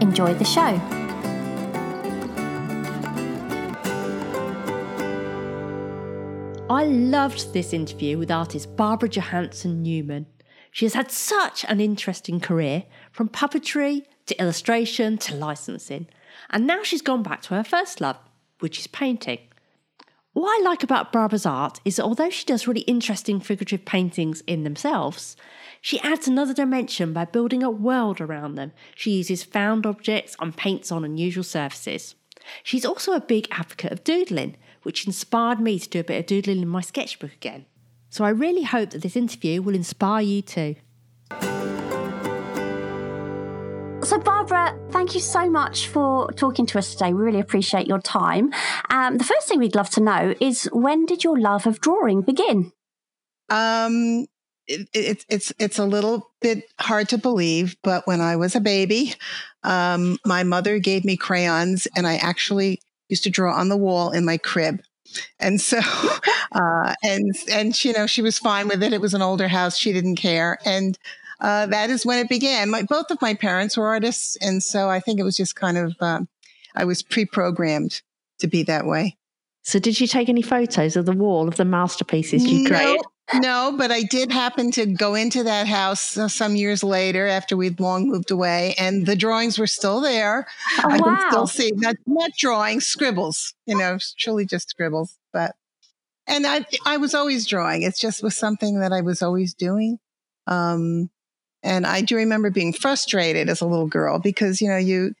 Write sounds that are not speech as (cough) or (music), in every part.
Enjoy the show. I loved this interview with artist Barbara Johansen Newman. She has had such an interesting career from puppetry to illustration to licensing, and now she's gone back to her first love, which is painting. What I like about Barbara's art is that although she does really interesting figurative paintings in themselves, she adds another dimension by building a world around them. She uses found objects and paints on unusual surfaces. She's also a big advocate of doodling, which inspired me to do a bit of doodling in my sketchbook again. So I really hope that this interview will inspire you too. So, Barbara, thank you so much for talking to us today. We really appreciate your time. Um, the first thing we'd love to know is when did your love of drawing begin? Um, it, it, it's it's a little bit hard to believe, but when I was a baby, um, my mother gave me crayons, and I actually used to draw on the wall in my crib. And so, (laughs) uh, and and you know, she was fine with it. It was an older house; she didn't care, and uh, that is when it began. My, both of my parents were artists, and so I think it was just kind of uh, I was pre-programmed to be that way. So, did you take any photos of the wall of the masterpieces you created? No, but I did happen to go into that house uh, some years later after we'd long moved away, and the drawings were still there. Oh, I wow. can still see not not drawings, scribbles. You know, truly just scribbles. But and I I was always drawing. It just was something that I was always doing. Um, and I do remember being frustrated as a little girl because you know you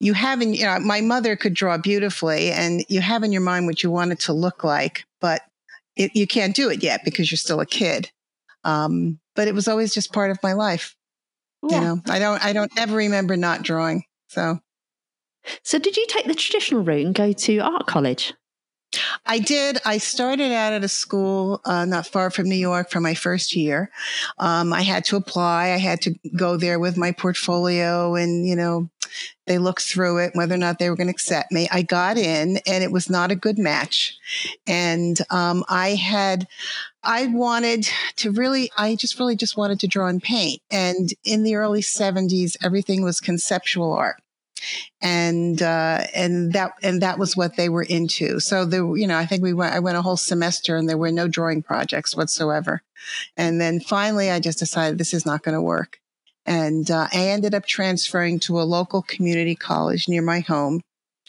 you have in you know my mother could draw beautifully, and you have in your mind what you want it to look like, but it, you can't do it yet because you're still a kid. Um, but it was always just part of my life. Yeah. You know, I don't, I don't ever remember not drawing. So So, did you take the traditional route and go to art college? I did. I started out at a school uh, not far from New York for my first year. Um, I had to apply. I had to go there with my portfolio, and you know, they looked through it whether or not they were going to accept me. I got in, and it was not a good match. And um, I had, I wanted to really, I just really just wanted to draw and paint. And in the early '70s, everything was conceptual art and uh, and that and that was what they were into. So the you know I think we went I went a whole semester and there were no drawing projects whatsoever, and then finally I just decided this is not going to work, and uh, I ended up transferring to a local community college near my home.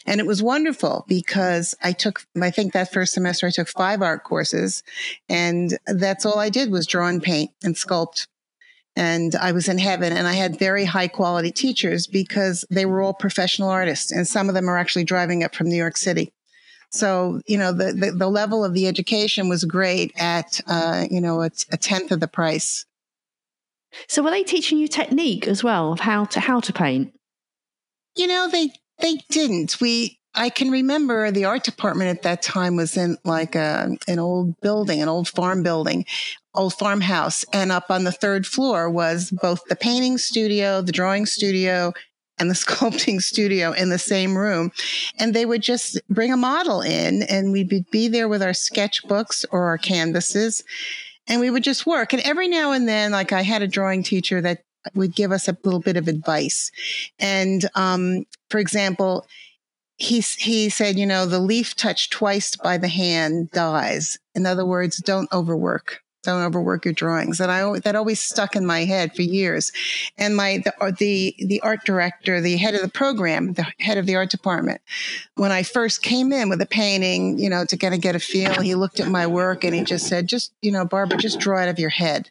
And it was wonderful because I took, I think that first semester I took five art courses and that's all I did was draw and paint and sculpt and I was in heaven and I had very high quality teachers because they were all professional artists and some of them are actually driving up from New York City. So, you know, the, the, the level of the education was great at, uh, you know, a, a tenth of the price. So, were they teaching you technique as well of how to how to paint? You know, they, they didn't. We, I can remember the art department at that time was in like a, an old building, an old farm building, old farmhouse. And up on the third floor was both the painting studio, the drawing studio, and the (laughs) sculpting studio in the same room. And they would just bring a model in and we'd be there with our sketchbooks or our canvases and we would just work. And every now and then, like I had a drawing teacher that would give us a little bit of advice. And, um, for example, he, he said, you know, the leaf touched twice by the hand dies. In other words, don't overwork. Don't overwork your drawings. And I, that always stuck in my head for years. And my, the, uh, the, the art director, the head of the program, the head of the art department, when I first came in with a painting, you know, to kind of get a feel, he looked at my work and he just said, just, you know, Barbara, just draw out of your head.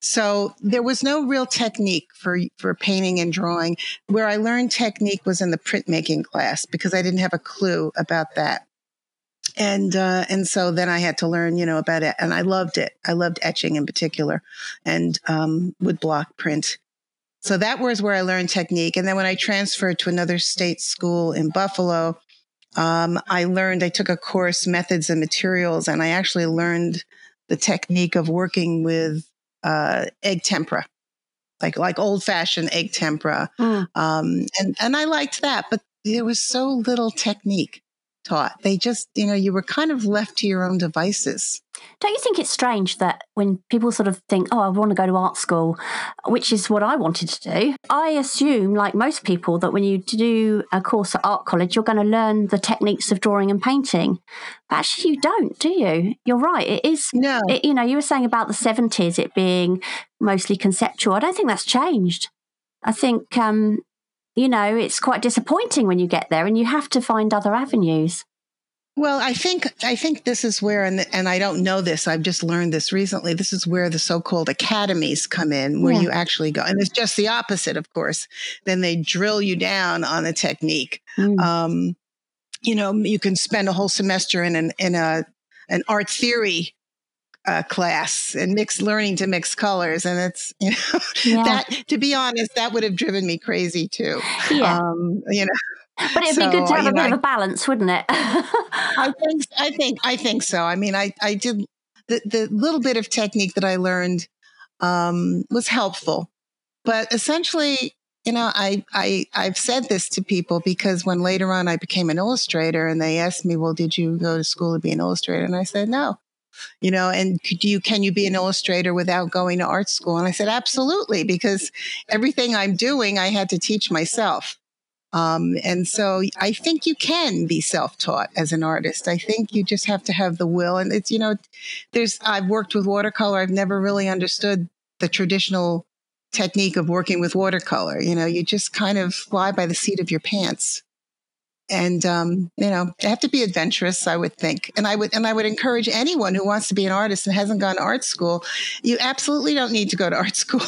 So there was no real technique for, for painting and drawing. Where I learned technique was in the printmaking class because I didn't have a clue about that. And, uh, and so then I had to learn, you know, about it. And I loved it. I loved etching in particular and, um, wood block print. So that was where I learned technique. And then when I transferred to another state school in Buffalo, um, I learned, I took a course, methods and materials, and I actually learned the technique of working with uh, egg tempera, like like old fashioned egg tempera. Mm. Um, and and I liked that, but there was so little technique taught. They just, you know, you were kind of left to your own devices. Don't you think it's strange that when people sort of think, oh, I want to go to art school, which is what I wanted to do, I assume, like most people, that when you do a course at art college, you're going to learn the techniques of drawing and painting. But actually, you don't, do you? You're right. It is, no. It, you know, you were saying about the 70s, it being mostly conceptual. I don't think that's changed. I think um, you know, it's quite disappointing when you get there and you have to find other avenues. Well, I think I think this is where, and and I don't know this. I've just learned this recently. This is where the so-called academies come in, where yeah. you actually go, and it's just the opposite, of course. Then they drill you down on a technique. Mm. Um, you know, you can spend a whole semester in an in a an art theory uh, class and mix learning to mix colors. And it's (laughs) you know yeah. that to be honest that would have driven me crazy too. Yeah. Um, you know (laughs) but it'd so, be good to have a bit know, of a balance wouldn't it? I think i think i think so. I mean i i did the, the little bit of technique that i learned um, was helpful. But essentially you know I, I i've said this to people because when later on i became an illustrator and they asked me well did you go to school to be an illustrator? And i said no you know, and could you, can you be an illustrator without going to art school? And I said, absolutely, because everything I'm doing, I had to teach myself. Um, and so I think you can be self-taught as an artist. I think you just have to have the will. And it's, you know, there's, I've worked with watercolor. I've never really understood the traditional technique of working with watercolor. You know, you just kind of fly by the seat of your pants and um, you know they have to be adventurous i would think. And i would and i would encourage anyone who wants to be an artist and hasn't gone to art school you absolutely don't need to go to (laughs) art school.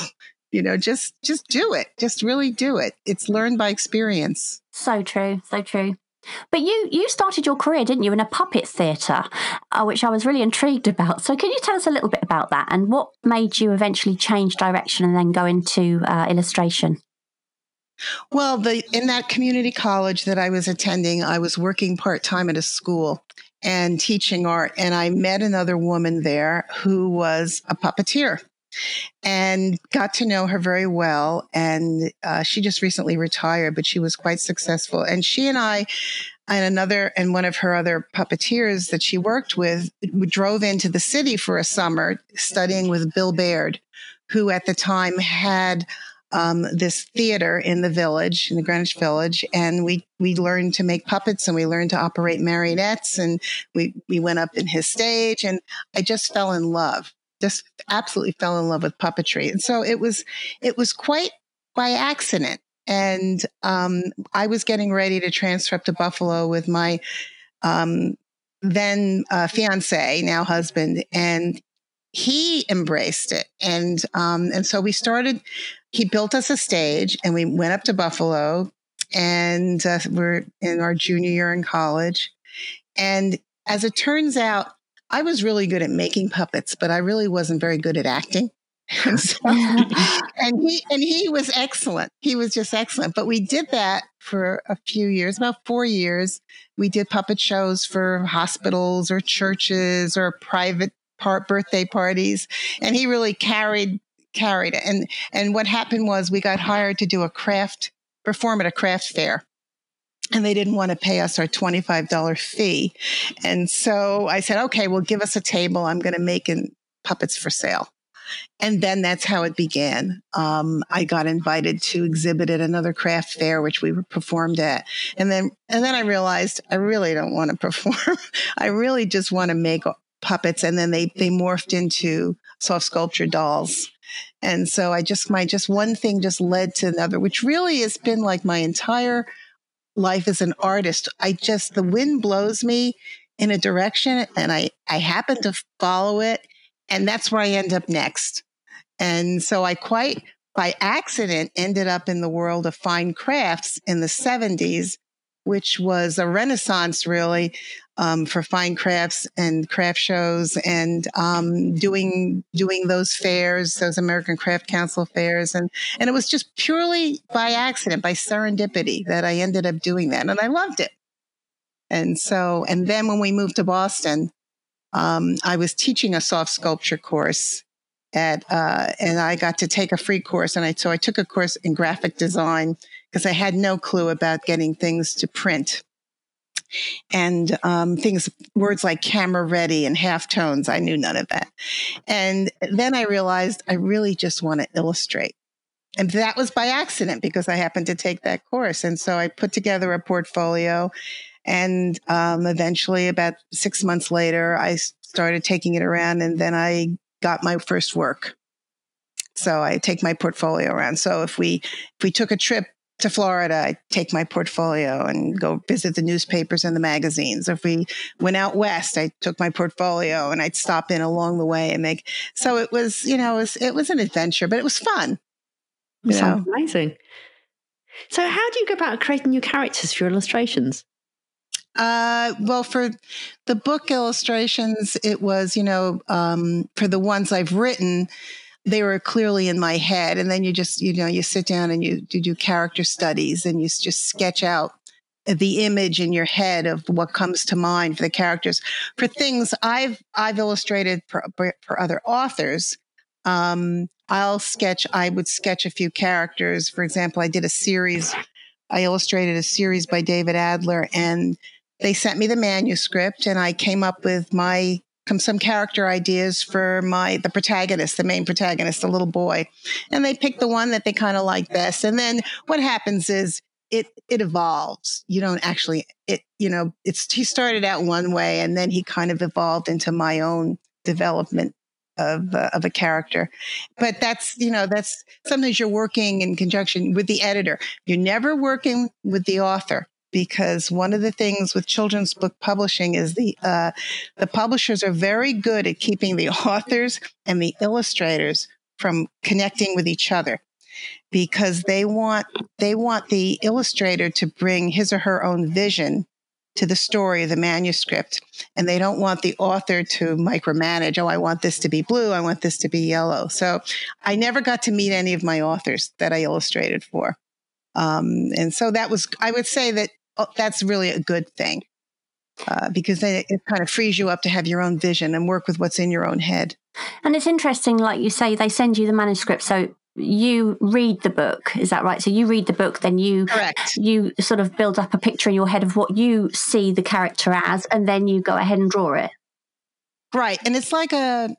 You know just just do it. Just really do it. It's learned by experience. So true. So true. But you you started your career didn't you in a puppet theatre uh, which i was really intrigued about. So can you tell us a little bit about that and what made you eventually change direction and then go into uh, illustration well, the in that community college that I was attending, I was working part time at a school and teaching art, and I met another woman there who was a puppeteer and got to know her very well. And uh, she just recently retired, but she was quite successful. And she and I, and another, and one of her other puppeteers that she worked with, drove into the city for a summer studying with Bil Baird, who at the time had um, this theater in the village, in the Greenwich Village, and we we learned to make puppets and we learned to operate marionettes, and we we went up in his stage, and I just fell in love, just absolutely fell in love with puppetry, and so it was it was quite by accident, and um, I was getting ready to transfer up to Buffalo with my um, then uh, fiance, now husband, and he embraced it. And um, and so we started he built us a stage and we went up to Buffalo and uh, we're in our junior year in college. And as it turns out, I was really good at making puppets, but I really wasn't very good at acting. (laughs) And, so, (laughs) and he and he was excellent. He was just excellent. But we did that for a few years, about four years. We did puppet shows for hospitals or churches or private part birthday parties, and he really carried carried it. And and what happened was we got hired to do a craft perform at a craft fair. And they didn't want to pay us our $25 fee. And so I said, okay, well, give us a table. I'm going to make in puppets for sale. And then that's how it began. Um, I got invited to exhibit at another craft fair, which we performed at. And then, and then I realized I really don't want to (laughs) perform. I really just want to make puppets. And then they, they morphed into soft sculpture dolls. And so I just, my, just one thing just led to another, which really has been like my entire life as an artist. I just, the wind blows me in a direction and I, I happen to follow it. And that's where I end up next. And so I quite by accident ended up in the world of fine crafts in the 70s, which was a renaissance really um, for fine crafts and craft shows and um, doing doing those fairs, those American Craft Council fairs, and and it was just purely by accident, by serendipity, that I ended up doing that, and I loved it. And so, and then when we moved to Boston, um, I was teaching a soft sculpture course at, uh, and I got to take a free course, and I so I took a course in graphic design because I had no clue about getting things to print and um, things, words like camera ready and half tones. I knew none of that. And then I realized I really just want to illustrate. And that was by accident because I happened to take that course. And so I put together a portfolio. And um, eventually, about six months later, I started taking it around and then I got my first work. So I take my portfolio around. So if we if we took a trip to Florida, I take my portfolio and go visit the newspapers and the magazines. If we went out west, I took my portfolio and I'd stop in along the way and make. So it was, you know, it was, it was an adventure, but it was fun. Sounds know? amazing. So, how do you go about creating new characters for your illustrations? Uh, well, for the book illustrations, it was, you know, um, for the ones I've written, they were clearly in my head. And then you just, you know, you sit down and you, you do character studies and you just sketch out the image in your head of what comes to mind for the characters. For things I've I've illustrated for, for other authors, um, I'll sketch. I would sketch a few characters. For example, I did a series. I illustrated a series by David Adler, and they sent me the manuscript, and I came up with my some character ideas for my the protagonist, the main protagonist, the little boy, and they pick the one that they kind of like best. And then what happens is it it evolves. You don't actually it you know it's he started out one way and then he kind of evolved into my own development of uh, of a character. But that's you know that's sometimes you're working in conjunction with the editor. You're never working with the author because one of the things with children's book publishing is the uh, the publishers are very good at keeping the (laughs) authors and the illustrators from connecting with each other because they want they want the illustrator to bring his or her own vision to the story of the manuscript and they don't want the author to micromanage oh i want this to be blue i want this to be yellow. So i never got to meet any of my authors that i illustrated for. Um, and so that was i would say that that's really a good thing uh, because then it, kind of frees you up to have your own vision and work with what's in your own head. And it's interesting, like you say, they send you the manuscript. So you read the book is that right so you read the book then you Correct. you sort of build up a picture in your head of what you see the character as and then you go ahead and draw it right and it's like a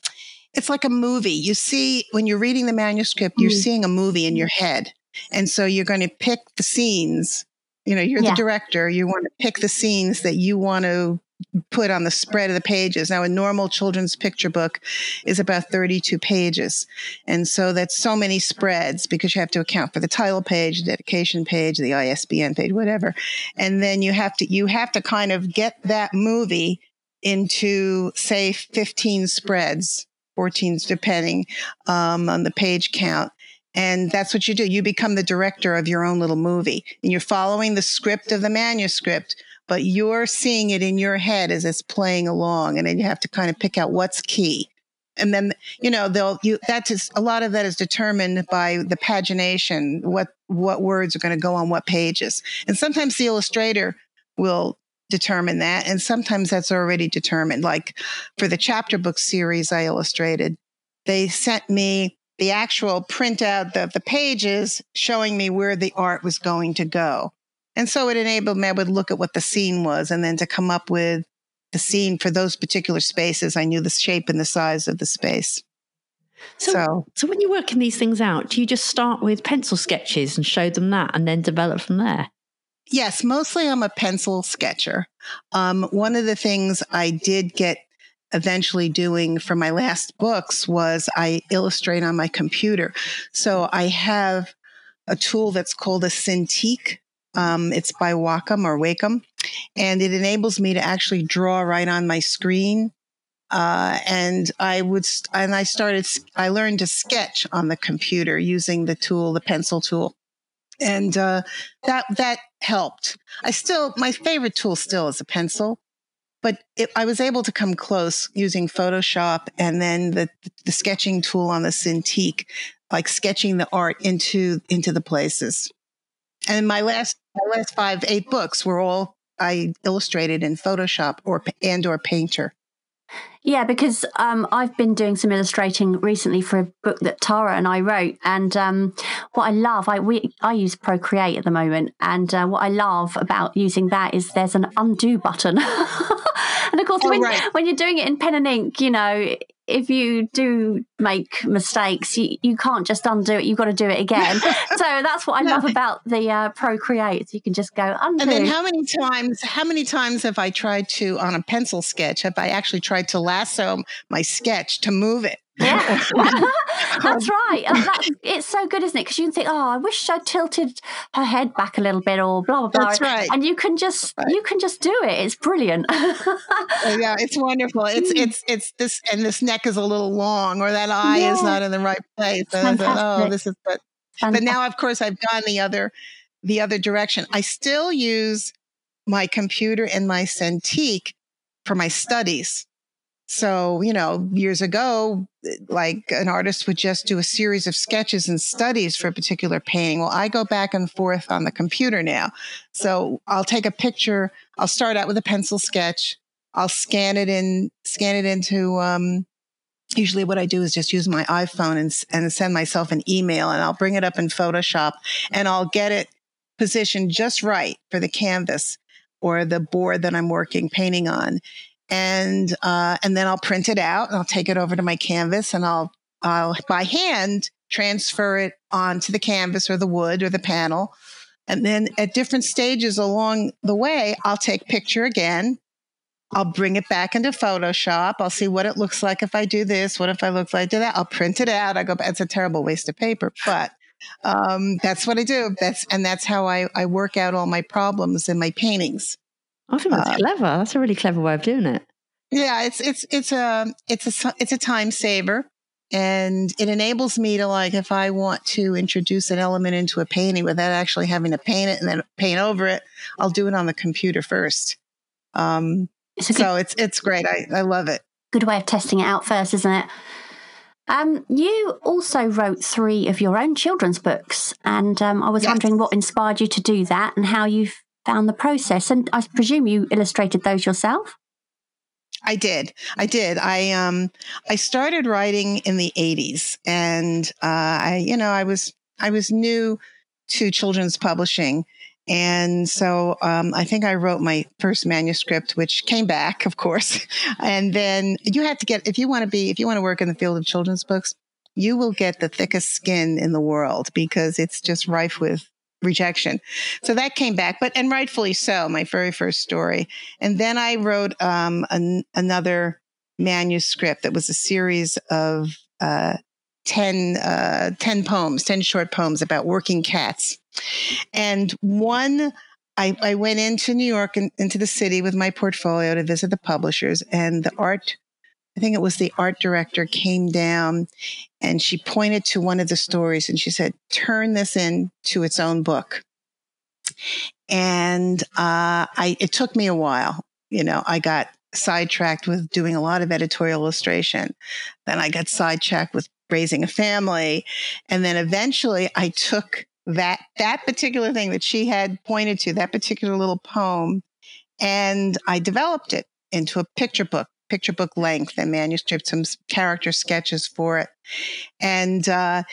it's like a movie you see when you're reading the manuscript you're mm. seeing a movie in your head and so you're going to pick the scenes you know, you're yeah. the director. You want to pick the scenes that you want to put on the spread of the pages. Now, a normal children's picture book is about 32 pages. And so that's so many spreads because you have to account for the title page, the dedication page, the ISBN page, whatever. And then you have to, you have to kind of get that movie into say 15 spreads, 14 depending um, on the page count. And that's what you do. You become the director of your own little movie and you're following the script of the manuscript, but you're seeing it in your head as it's playing along. And then you have to kind of pick out what's key. And then, you know, they'll, you, that is, a lot of that is determined by the pagination, what, what words are going to go on what pages. And sometimes the illustrator will determine that. And sometimes that's already determined. Like for the chapter book series I illustrated, they sent me the actual printout of the pages showing me where the art was going to go. And so it enabled me, I would look at what the scene was and then to come up with the scene for those particular spaces. I knew the shape and the size of the space. So, so, so when you're working these things out, do you just start with pencil sketches and show them that and then develop from there? Yes, mostly I'm a pencil sketcher. Um, one of the things I did get eventually doing for my last books was I illustrate on my computer. So I have a tool that's called a Cintiq. Um, it's by Wacom or Wacom, and it enables me to actually draw right on my screen. Uh, and I would, and I started, I learned to sketch on the computer using the tool, the pencil tool. And, uh, that, that helped. I still, my favorite tool still is a pencil but it, I was able to come close using Photoshop and then the, the sketching tool on the Cintiq, like sketching the art into, into the places. And my last, my last five, eight books were all I illustrated in Photoshop or, and or Painter. Yeah, because um, I've been doing some illustrating recently for a book that Tara and I wrote, and um, what I love, I we I use Procreate at the moment, and uh, what I love about using that is there's an undo button. (laughs) and of course, oh, when, right. when you're doing it in pen and ink, you know, if you do make mistakes, you, you can't just undo it. You've got to do it again. (laughs) so that's what I love about the uh, Procreate. You can just go undo. And then how many times, how many times have I tried to, on a pencil sketch, have I actually tried to lasso my sketch to move it? Yeah, that's (laughs) right. That's, it's so good, isn't it? Because you can think, oh, I wish I tilted her head back a little bit, or blah blah blah. That's right. And you can just right. you can just do it. It's brilliant. Oh, yeah, it's wonderful. (laughs) It's it's it's this, and this neck is a little long, or that eye yeah. is not in the right place. And thought, oh, this is but. But now, of course, I've gone the other the other direction. I still use my computer and my Cintiq for my studies. So, you know, years ago, like an artist would just do a series of sketches and studies for a particular painting. Well, I go back and forth on the computer now. So I'll take a picture. I'll start out with a pencil sketch. I'll scan it in, scan it into, um, usually what I do is just use my iPhone and, and send myself an email and I'll bring it up in Photoshop and I'll get it positioned just right for the canvas or the board that I'm working painting on and uh, and then I'll print it out and I'll take it over to my canvas and I'll I'll by hand transfer it onto the canvas or the wood or the panel. And then at different stages along the way, I'll take picture again. I'll bring it back into Photoshop. I'll see what it looks like if I do this. What if I look like do that? I'll print it out. I go, it's a terrible waste of paper, but um, that's what I do. That's and that's how I, I work out all my problems in my paintings. I think that's uh, clever. That's a really clever way of doing it. Yeah, it's it's it's a it's a it's a time saver, and it enables me to like if I want to introduce an element into a painting without actually having to paint it and then paint over it, I'll do it on the computer first. Um, it's so good, it's it's great. I I love it. Good way of testing it out first, isn't it? Um, you also wrote three of your own children's books, and um, I was yes. wondering what inspired you to do that and how you've found the process. And I presume you illustrated those yourself. I did. I did. I um I started writing in the 80s and uh I you know, I was I was new to children's publishing and so um, I think I wrote my first manuscript, which came back, of course. (laughs) And then you have to get, if you want to be, if you want to work in the field of children's books, you will get the thickest skin in the world because it's just rife with rejection. So that came back, but and rightfully so, my very first story. And then I wrote um, an, another manuscript that was a series of uh, 10, uh, 10 poems, 10 short poems about working cats. And one, I, I went into New York and into the city with my portfolio to visit the publishers, and the art I think it was the art director came down and she pointed to one of the stories and she said, turn this in to its own book. And uh, I, it took me a while. You know, I got sidetracked with doing a lot of editorial illustration. Then I got sidetracked with raising a family. And then eventually I took that, that particular thing that she had pointed to, that particular little poem, and I developed it into a picture book picture book length and manuscript, some character sketches for it. And uh,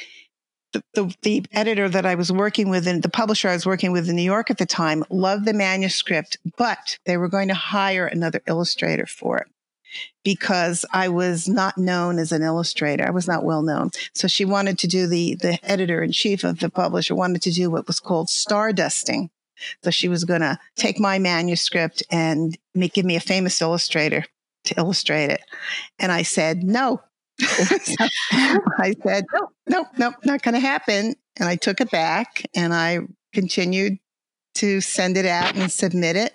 the, the, the, editor that I was working with and the publisher I was working with in New York at the time loved the manuscript, but they were going to hire another illustrator for it because I was not known as an illustrator. I was not well known. So she wanted to do the, the editor in chief of the publisher wanted to do what was called stardusting. So she was going to take my manuscript and make, give me a famous illustrator to illustrate it. And I said, no. (laughs) I said, no, no, no, not going to happen. And I took it back and I continued to send it out and submit it.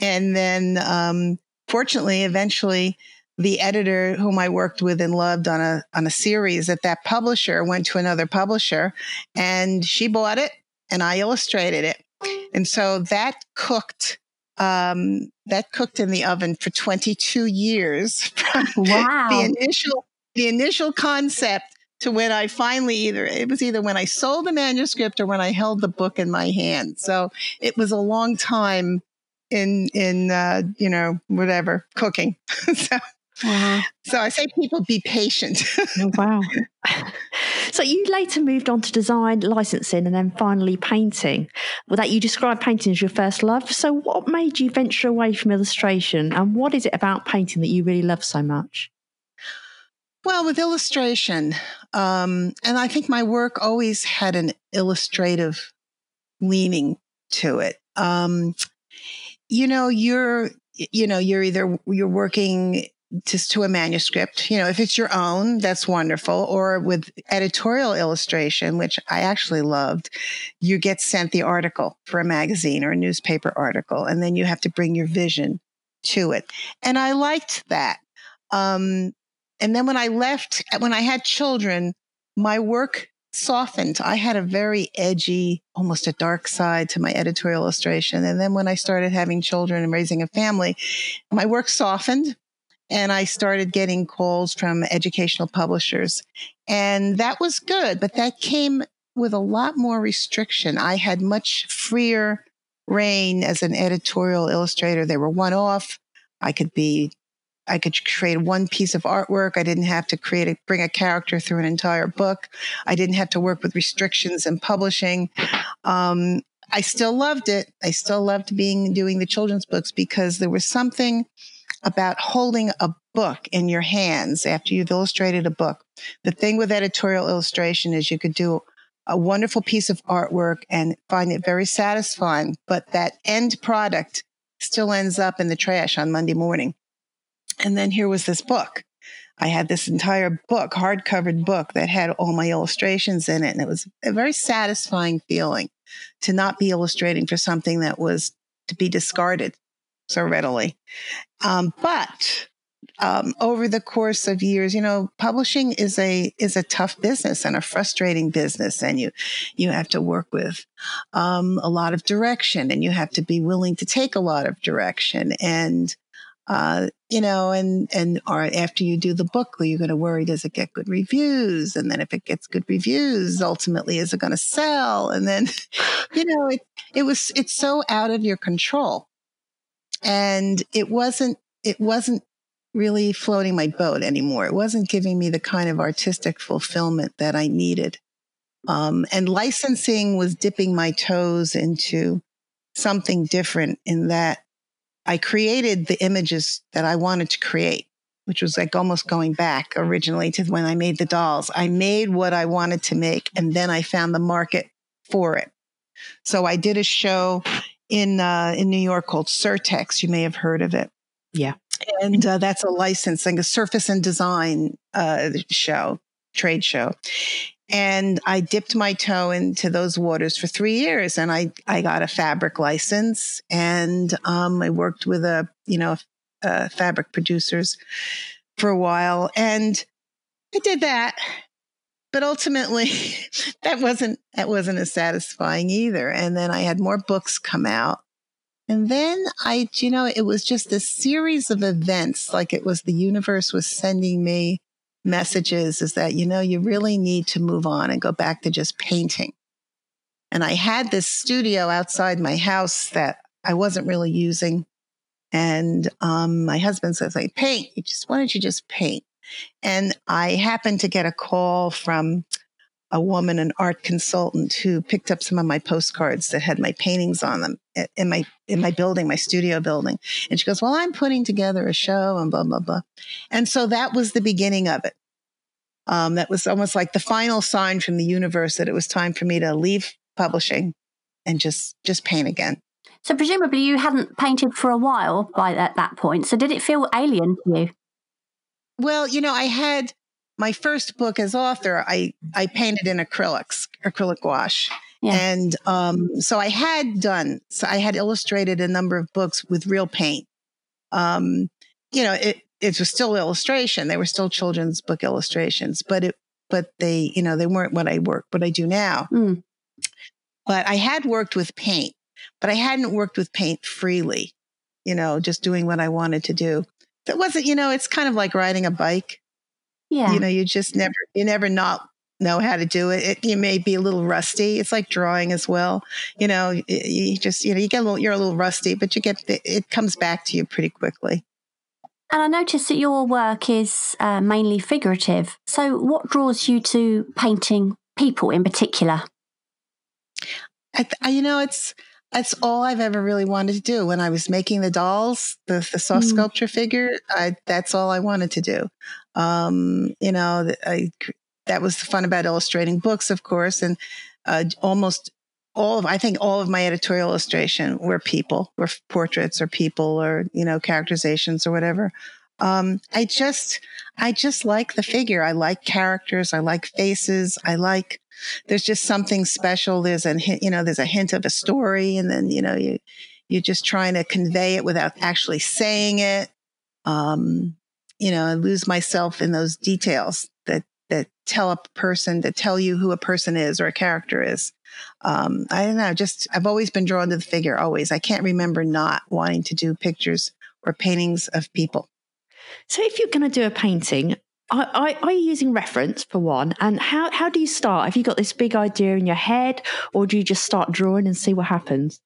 And then, um, fortunately, eventually, the editor whom I worked with and loved on a on a series at that publisher went to another publisher, and she bought it, and I illustrated it, and so that cooked um, that cooked in the oven for 22 years (laughs) from Wow. the initial the initial concept to when I finally either it was either when I sold the manuscript or when I held the book in my hand. So it was a long time in in uh, you know whatever cooking. (laughs) so Wow. so I say people be patient. (laughs) Oh, wow. so you later moved on to design, licensing, and then finally painting. Well, that you described painting as your first love. So what made you venture away from illustration, and what is it about painting that you really love so much? Well, with illustration, um, and I think my work always had an illustrative leaning to it. Um, you know, you're, you know, you're either you're working just to a manuscript. You know, if it's your own, that's wonderful. Or with editorial illustration, which I actually loved, you get sent the article for a magazine or a newspaper article, and then you have to bring your vision to it. And I liked that. Um, and then when I left, when I had children, my work softened. I had a very edgy, almost a dark side to my editorial illustration. And then when I started having children and raising a family, my work softened and I started getting calls from educational publishers. And that was good, but that came with a lot more restriction. I had much freer reign as an editorial illustrator. They were one off. I could be I could create one piece of artwork. I didn't have to create a, bring a character through an entire book. I didn't have to work with restrictions in publishing. Um, I still loved it. I still loved being doing the children's books because there was something about holding a book in your hands after you've illustrated a book. The thing with editorial illustration is you could do a wonderful piece of artwork and find it very satisfying, but that end product still ends up in the trash on Monday morning. And then here was this book. I had this entire book, hard-covered book that had all my illustrations in it. And it was a very satisfying feeling to not be illustrating for something that was to be discarded so readily. Um, but um, over the course of years, you know, publishing is a is a tough business and a frustrating business, and you you have to work with um, a lot of direction, and you have to be willing to take a lot of direction, and uh, you know, and and or after you do the book, you're going to worry: does it get good reviews? And then if it gets good reviews, ultimately, is it going to sell? And then, (laughs) you know, it it was it's so out of your control, and it wasn't it wasn't really floating my boat anymore. It wasn't giving me the kind of artistic fulfillment that I needed. Um, and licensing was dipping my toes into something different in that I created the images that I wanted to create, which was like almost going back originally to when I made the dolls. I made what I wanted to make, and then I found the market for it. So I did a show in uh, in New York called Surtex. You may have heard of it. Yeah. And uh, that's a licensing, a surface and design uh, show, trade show. And I dipped my toe into those waters for three years, and I I got a fabric license, and um, I worked with a you know uh, fabric producers for a while, and I did that. But ultimately, (laughs) that wasn't that wasn't as satisfying either. And then I had more books come out, and then I, you know, it was just a series of events, like it was the universe was sending me messages is that, you know, you really need to move on and go back to just painting. And I had this studio outside my house that I wasn't really using. And um, my husband says, like, paint. You just, why don't you just paint? And I happened to get a call from a woman, an art consultant, who picked up some of my postcards that had my paintings on them in my in my building, my studio building. And she goes, "Well, I'm putting together a show and blah blah blah." And so that was the beginning of it. Um, that was almost like the final sign from the universe that it was time for me to leave publishing and just just paint again. So presumably you hadn't painted for a while by at that point. So did it feel alien to you? Well, you know, I had my first book as author. I I painted in acrylics, acrylic gouache. Yeah. And um, so I had done, so I had illustrated a number of books with real paint. Um, you know, it, it was still illustration. They were still children's book illustrations, but it, but they, you know, they weren't what I work, what I do now. Mm. But I had worked with paint, but I hadn't worked with paint freely. you know, just doing what I wanted to do. It wasn't, you know, it's kind of like riding a bike. Yeah. You know, you just never, you never not know how to do it. it. You may be a little rusty. It's like drawing as well. You know, you just, you know, you get a little, you're a little rusty, but you get, it comes back to you pretty quickly. And I noticed that your work is uh, mainly figurative. So, what draws you to painting people in particular? I, I, you know, it's that's all I've ever really wanted to do. When I was making the dolls, the, the soft mm. sculpture figure, I, that's all I wanted to do. Um, you know, I, that was the fun about illustrating books, of course, and uh, almost all of I think all of my editorial illustration were people, were portraits or people or you know characterizations or whatever. Um, I just I just like the figure. I like characters. I like faces. I like there's just something special. There's a you know, there's a hint of a story, and then you know you you're just trying to convey it without actually saying it. Um, you know, I lose myself in those details that that tell a person that tell you who a person is or a character is. Um, I don't know. Just I've always been drawn to the figure. Always. I can't remember not wanting to do pictures or paintings of people. So, if you're going to do a painting, are, are, you using reference for one? And how, how do you start? Have you got this big idea in your head, or do you just start drawing and see what happens?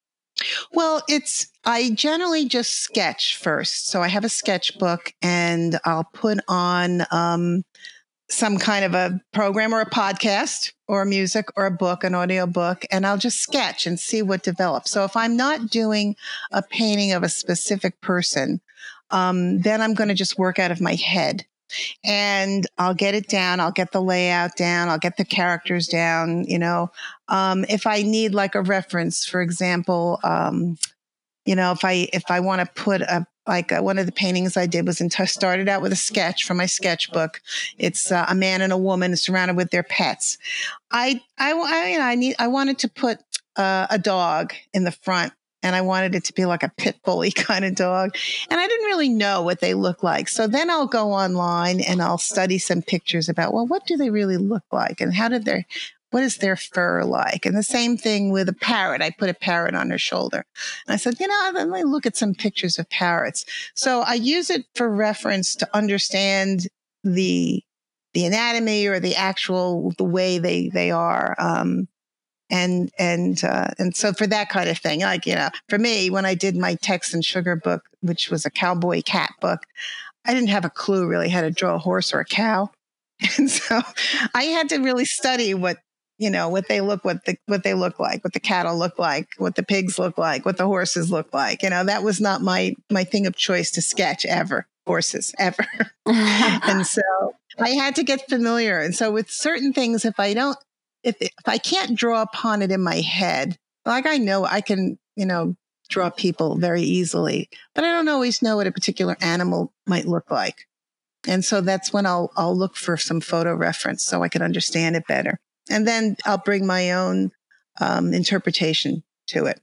Well, it's, I generally just sketch first. So I have a sketchbook and I'll put on um, some kind of a program or a podcast or music or a book, an audio book, and I'll just sketch and see what develops. So if I'm not doing a painting of a specific person, um, then I'm going to just work out of my head and I'll get it down. I'll get the layout down. I'll get the characters down. You know, um, if I need like a reference, for example, um, you know, if I if I want to put a like uh, one of the paintings I did was in t- started out with a sketch from my sketchbook. It's uh, a man and a woman surrounded with their pets. I I, I you know I need I wanted to put uh, a dog in the front and I wanted it to be like a pit bully (laughs) kind of dog. And I didn't really know what they look like. So then I'll go online and I'll study some pictures about, well, what do they really look like? And how did their, what is their fur like? And the same thing with a parrot. I put a parrot on her shoulder. And I said, you know, let me look at some pictures of parrots. So I use it for reference to understand the, the anatomy or the actual, the way they, they are. Um, and and uh, and so for that kind of thing like you know for me when i did my Tex and Sugar book which was a cowboy cat book i didn't have a clue really how to draw a horse or a cow. (laughs) And so i had to really study what you know what they look what the what they look like what the cattle look like what the pigs look like what the horses look like. You know that was not my my thing of choice to sketch ever horses (laughs) ever. (laughs) And so i had to get familiar. And so with certain things if i don't if, if I can't draw upon it in my head, like I know I can, you know, draw people very easily, but I don't always know what a particular animal might look like. And so that's when I'll, I'll look for some photo reference so I can understand it better. And then I'll bring my own um, interpretation to it.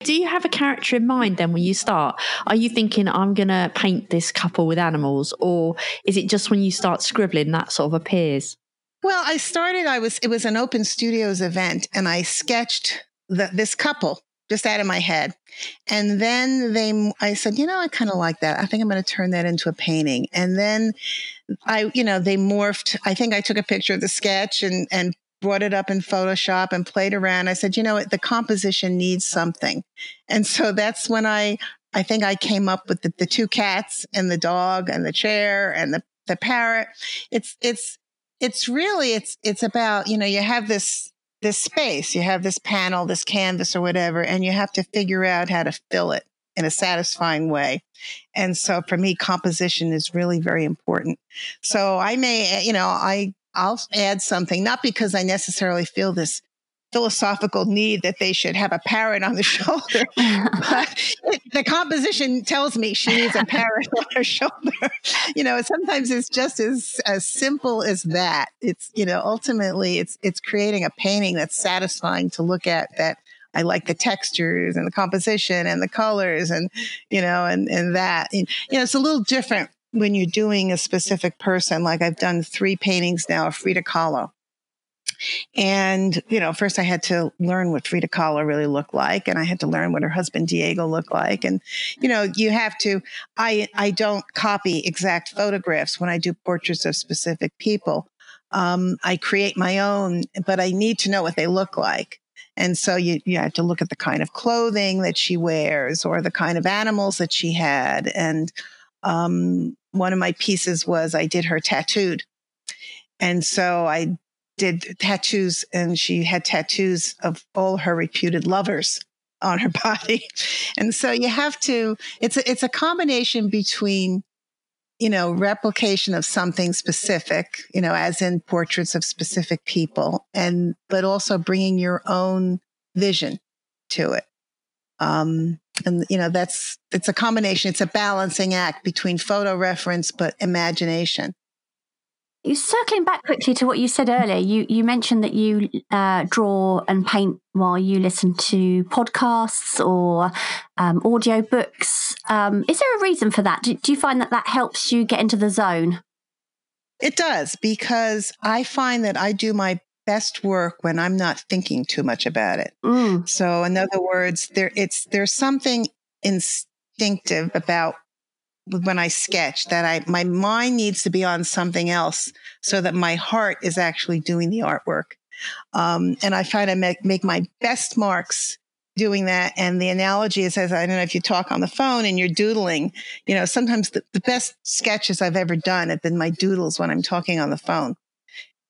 Do you have a character in mind then when you start? Are you thinking, I'm going to paint this couple with animals? Or is it just when you start scribbling that sort of appears? Well, I started, I was, it was an open studios event and I sketched the, this couple just out of my head. And then they, I said, you know, I kind of like that. I think I'm going to turn that into a painting. And then I, you know, they morphed. I think I took a picture of the sketch and, and brought it up in Photoshop and played around. I said, you know the composition needs something. And so that's when I, I think I came up with the, the two cats and the dog and the chair and the, the parrot. It's, it's, it's really it's it's about you know you have this this space you have this panel this canvas or whatever and you have to figure out how to fill it in a satisfying way. And so for me composition is really very important. So i may you know i i'll add something not because i necessarily feel this philosophical need that they should have a parrot on the (laughs) shoulder. but the composition tells me she needs a (laughs) parrot on her shoulder. you know, sometimes it's just as as simple as that. It's you know, ultimately it's it's creating a painting that's satisfying to look at that I like the textures and the composition and the colors and you know and and that. And, you know, it's a little different when you're doing a specific person. Like I've done three paintings now of Frida Kahlo And, you know, first I had to learn what Frida Kahlo really looked like. And I had to learn what her husband Diego looked like. And, you know, you have to, I, I don't copy exact photographs when I do portraits of specific people. Um, I create my own, but I need to know what they look like. And so you, you have to look at the kind of clothing that she wears or the kind of animals that she had. And um, one of my pieces was I did her tattooed. And so I did tattoos and she had tattoos of all her reputed lovers on her (laughs) body. And so you have to, it's a, it's a combination between, you know, replication of something specific, you know, as in portraits of specific people and, but also bringing your own vision to it. Um, and you know, that's, it's a combination. It's a balancing act between photo reference, but imagination. Circling back quickly to what you said earlier, you, you mentioned that you uh, draw and paint while you listen to podcasts or um, audio books. Um, is there a reason for that? Do, do you find that that helps you get into the zone? It does because I find that I do my best work when I'm not thinking too much about it. Mm. So, in other words, there it's there's something instinctive about when I sketch that I my mind needs to be on something else so that my heart is actually doing the artwork. Um, and I find I make, make my best marks doing that. And the analogy is as I don't know if you talk on the phone and you're doodling, you know, sometimes the, the best sketches I've ever done have been my doodles when I'm talking on the phone.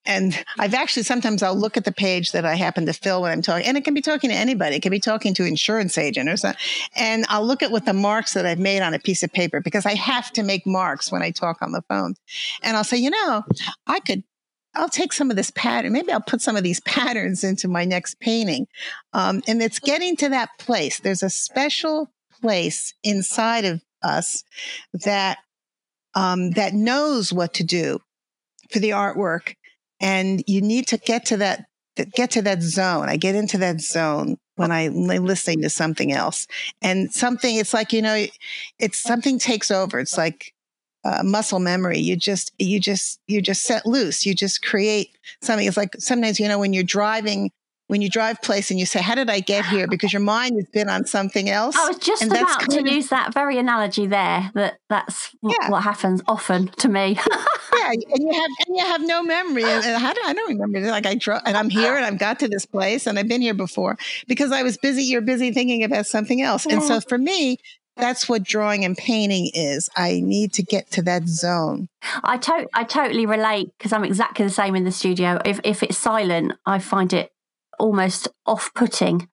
And I've actually sometimes I'll look at the page that I happen to fill when I'm talking, and it can be talking to anybody. It can be talking to an insurance agent or something. And I'll look at what the marks that I've made on a piece of paper because I have to make marks when I talk on the phone. And I'll say, you know, I could I'll take some of this pattern. Maybe I'll put some of these patterns into my next painting. Um, and it's getting to that place. There's a special place inside of us that um, that knows what to do for the artwork and you need to get to that get to that zone. I get into that zone when I'm listening to something else, and something. It's like you know, it's something takes over. It's like uh, muscle memory. You just you just you just set loose. You just create something. It's like sometimes you know when you're driving when you drive place and you say, "How did I get here?" Because your mind has been on something else. I was just and about to of, use that very analogy there. That that's yeah. what happens often to me. (laughs) yeah, and you have and you have no memory. And, and how do I don't remember? Like I drove, and I'm here, and I've got to this place, and I've been here before because I was busy. You're busy thinking about something else, yeah. and so for me, that's what drawing and painting is. I need to get to that zone. I to- I totally relate because I'm exactly the same in the studio. If if it's silent, I find it almost off-putting.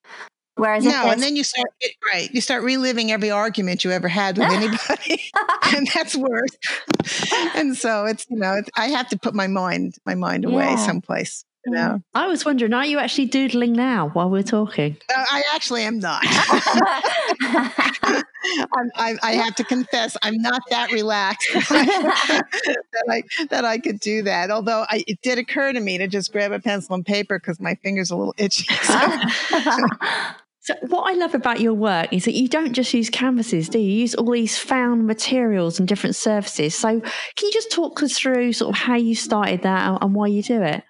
Whereas no, and then you start right, you start reliving every argument you ever had with (laughs) anybody, (laughs) and that's worse. and so it's you know I have to put my mind my mind away yeah. someplace. You know? I was wondering, are you actually doodling now while we're talking? Uh, I actually am not. (laughs) (laughs) I, I, have to confess, I'm not that relaxed (laughs) that I that I could do that. Although I, it did occur to me to just grab a pencil and paper because my fingers are a little itchy. So. So, what I love about your work is that you don't just use canvases, do you? You use all these found materials and different surfaces. So, can you just talk us through sort of how you started that and why you do it?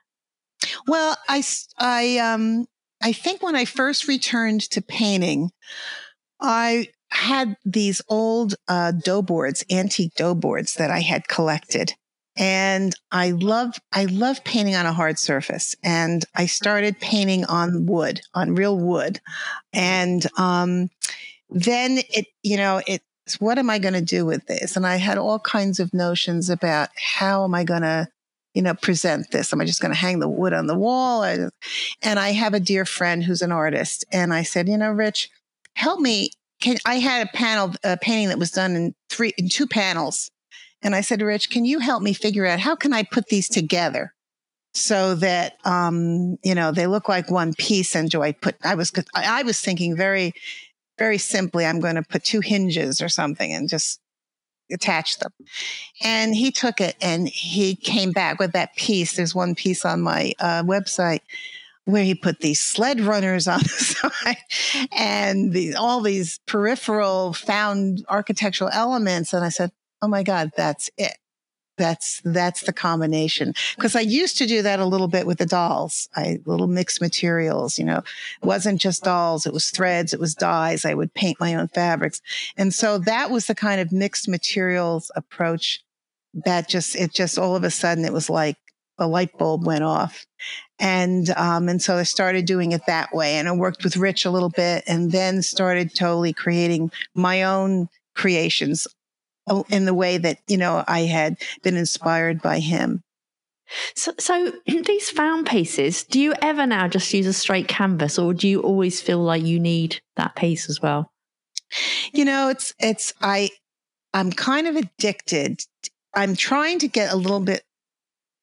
Well, I, I, um, I think when I first returned to painting, I had these old uh, dough boards, antique dough boards that I had collected. And I love, I love painting on a hard surface. And I started painting on wood, on real wood. And, um, then it, you know, it, what am I going to do with this? And I had all kinds of notions about how am I going to you know, present this? Am I just going to hang the wood on the wall? And I have a dear friend who's an artist. And I said, you know, Rich, help me. Can, I had a panel, a painting that was done in three, in two panels. And I said, Rich, can you help me figure out how can I put these together? So that, um, you know, they look like one piece. And do I put, I was, I was thinking very, very simply, I'm going to put two hinges or something and just attach them. And he took it and he came back with that piece. There's one piece on my uh, website where he put these sled runners (laughs) on the side and the, all these peripheral found architectural elements. And I said, Oh my God, that's it. That's that's the combination. Because i used to do that a little bit with the dolls. I little mixed materials you know. It wasn't just dolls it was threads it was dyes. I would paint my own fabrics. And so that was the kind of mixed materials approach that just it just all of a sudden it was like a light bulb went off. And um, and so i started doing it that way. And i worked with rich a little bit and then started totally creating my own creations in the way that you know I had been inspired by him. So, so (clears throat) these found pieces, do you ever now just use a straight canvas, or do you always feel like you need that piece as well? You know, it's it's I I'm kind of addicted. I'm trying to get a little bit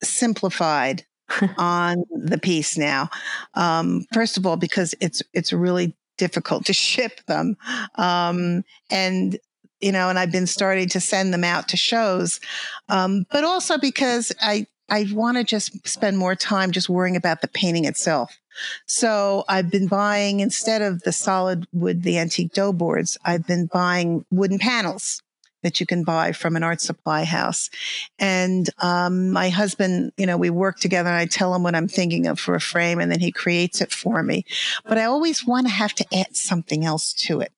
simplified (laughs) on the piece now. Um, first of all, because it's it's really difficult to (laughs) ship them, um, and you know, and I've been starting to send them out to shows, um, but also because I I want to just spend more time just worrying about the painting itself. So I've been buying instead of the solid wood, the antique dough boards, I've been buying wooden panels that you can buy from an art supply house. And um, my husband, you know, we work together and I tell him what I'm thinking of for a frame and then he creates it for me. But I always want to have to add something else to it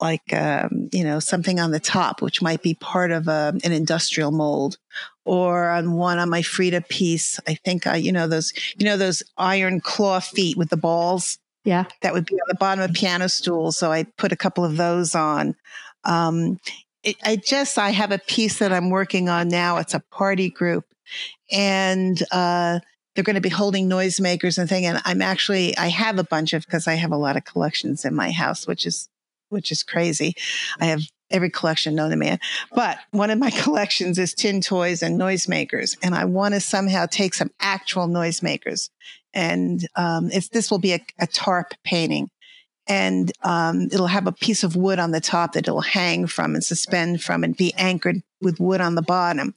like um, you know something on the top which might be part of a, um, an industrial mold or on one on my frida piece i think i you know those you know those iron claw feet with the balls? Yeah. That would be on the bottom of a piano stool so i put a couple of those on. Um, it, i just i have a piece that i'm working on now. It's a party group and uh, they're going to be holding noisemakers and thing and i'm actually i have a bunch of because i have a lot of collections in my house which is which is crazy. I have every collection known to man. But one of my (laughs) collections is tin toys and noisemakers. And I want to somehow take some actual noisemakers. And um, it's, this will be a, a tarp painting. And um, it'll have a piece of wood on the top that it'll hang from and suspend from and be anchored with wood on the bottom.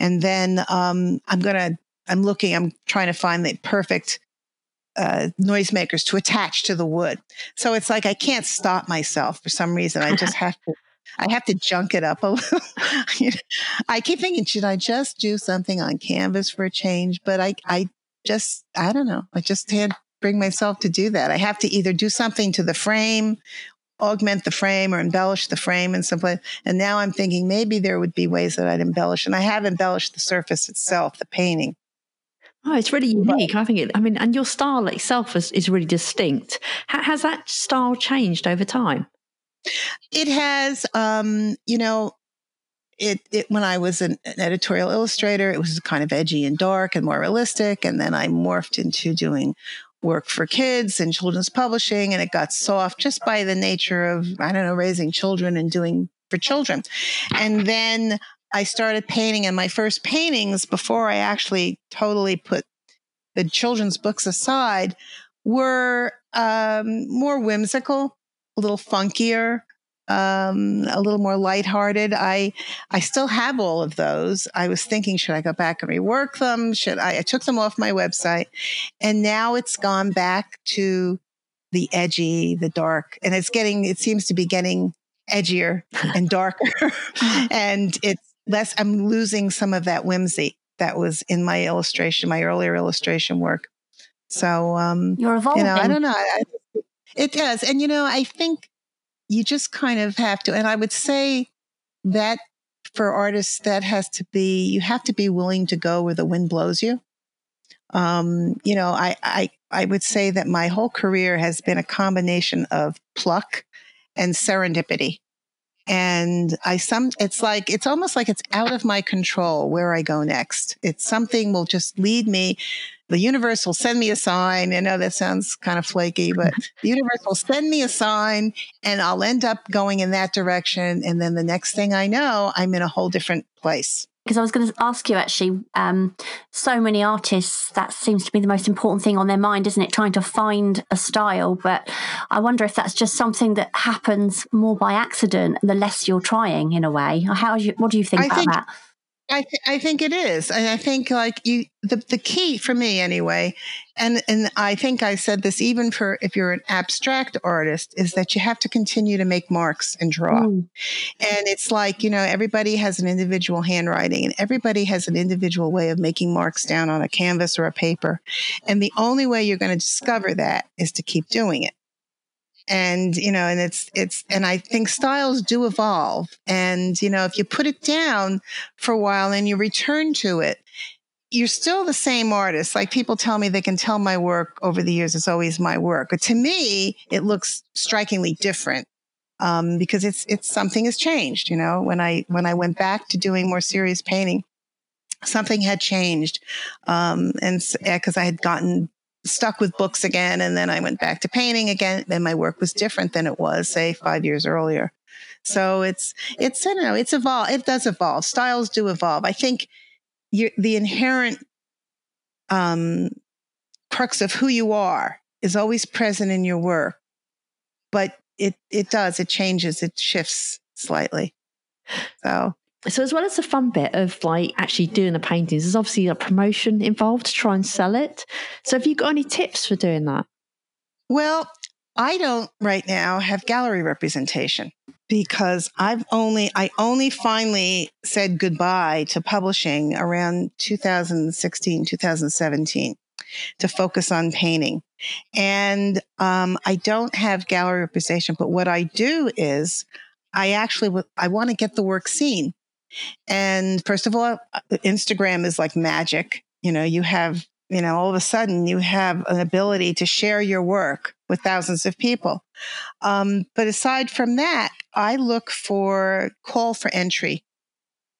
And then um, I'm to, I'm looking, I'm trying to find the perfect uh, noisemakers to attach to the wood. So it's like I can't stop myself for some reason. I just have to. I have to junk it up a (laughs) little. I keep thinking, should I just do something on canvas for a change? But I, I just, I don't know. I just can't bring myself to do that. I have to either do something to the frame, augment the frame, or embellish the frame in some way. And now I'm thinking maybe there would be ways that I'd embellish. And I have embellished the surface itself, the painting. Oh, it's really unique. I think it, I mean, and your style itself is, is really distinct. has that style changed over time? It has, um, you know, it, it, when I was an, an, editorial illustrator, it was kind of edgy and dark and more realistic. And then I morphed into doing work for kids and children's publishing, and it got soft just by the nature of, I don't know, raising children and doing for children. And then I started painting, and my first paintings, before I actually totally put the children's books aside, were um, more whimsical, a little funkier, um, a little more lighthearted. I I still have all of those. I was thinking, should I go back and rework them? Should I? I took them off my website, and now it's gone back to the edgy, the dark, and it's getting. It seems to be getting edgier (laughs) and darker, (laughs) and it's less, I'm losing some of that whimsy that was in my illustration, my earlier illustration work. So, um, you're evolving. You know, I don't know. I, it does. And, you know, I think you just kind of have to, and I would say that for artists, that has to be, you have to be willing to go where the wind blows you. Um, you know, I, I, I would say that my whole career has been a combination of pluck and serendipity. And I some, it's like, it's almost like it's out of my control where I go next. It's something will just lead me. The universe will send me a sign. I know that sounds kind of flaky, but (laughs) the universe will send me a sign and I'll end up going in that direction. And then the next thing I know, I'm in a whole different place because I was going to ask you actually, um, so many artists, that seems to be the most important thing on their mind, isn't it? Trying to find a style. But I wonder if that's just something that happens more by accident the less you're trying in a way. How you, what do you think I about think, that? I, th- I think it is. And I think like you, the, the key for me anyway, and, and I think I said this even for if you're an abstract artist is that you have to continue to make marks and draw. Mm. And it's like, you know, everybody has an individual handwriting and everybody has an individual way of making marks down on a canvas or a paper. And the only way you're going to discover that is to keep doing it and you know and it's it's and i think styles do evolve. And you know if you put it down for a while and you return to it you're still the same artist. Like people tell me they can tell my work over the years it's always my work. But to me it looks strikingly different um, because it's it's something has changed you know? When i when i went back to doing more serious painting something had changed um, and because i had gotten stuck with books again. And then I went back to painting again. And my work was different than it was, say, five years earlier. So it's, it's, you know, it's evolved. It does evolve. Styles do evolve. I think the inherent, um, crux of who you are is always present in your work, but it, it does, it changes, it shifts slightly. So so as well as the fun bit of like actually doing the paintings, there's obviously a promotion involved to try and sell it. So have you got any tips for doing that? Well, I don't right now have gallery representation because I've only I only finally said goodbye to publishing around 2016 2017 to focus on painting. And um, I don't have gallery representation, but what I do is I actually I want to get the work seen. And first of all, uh, Instagram is like magic. You know, you have, you know, all of a sudden you have an ability to share your work with thousands of people. Um, but aside from that, I look for call for entry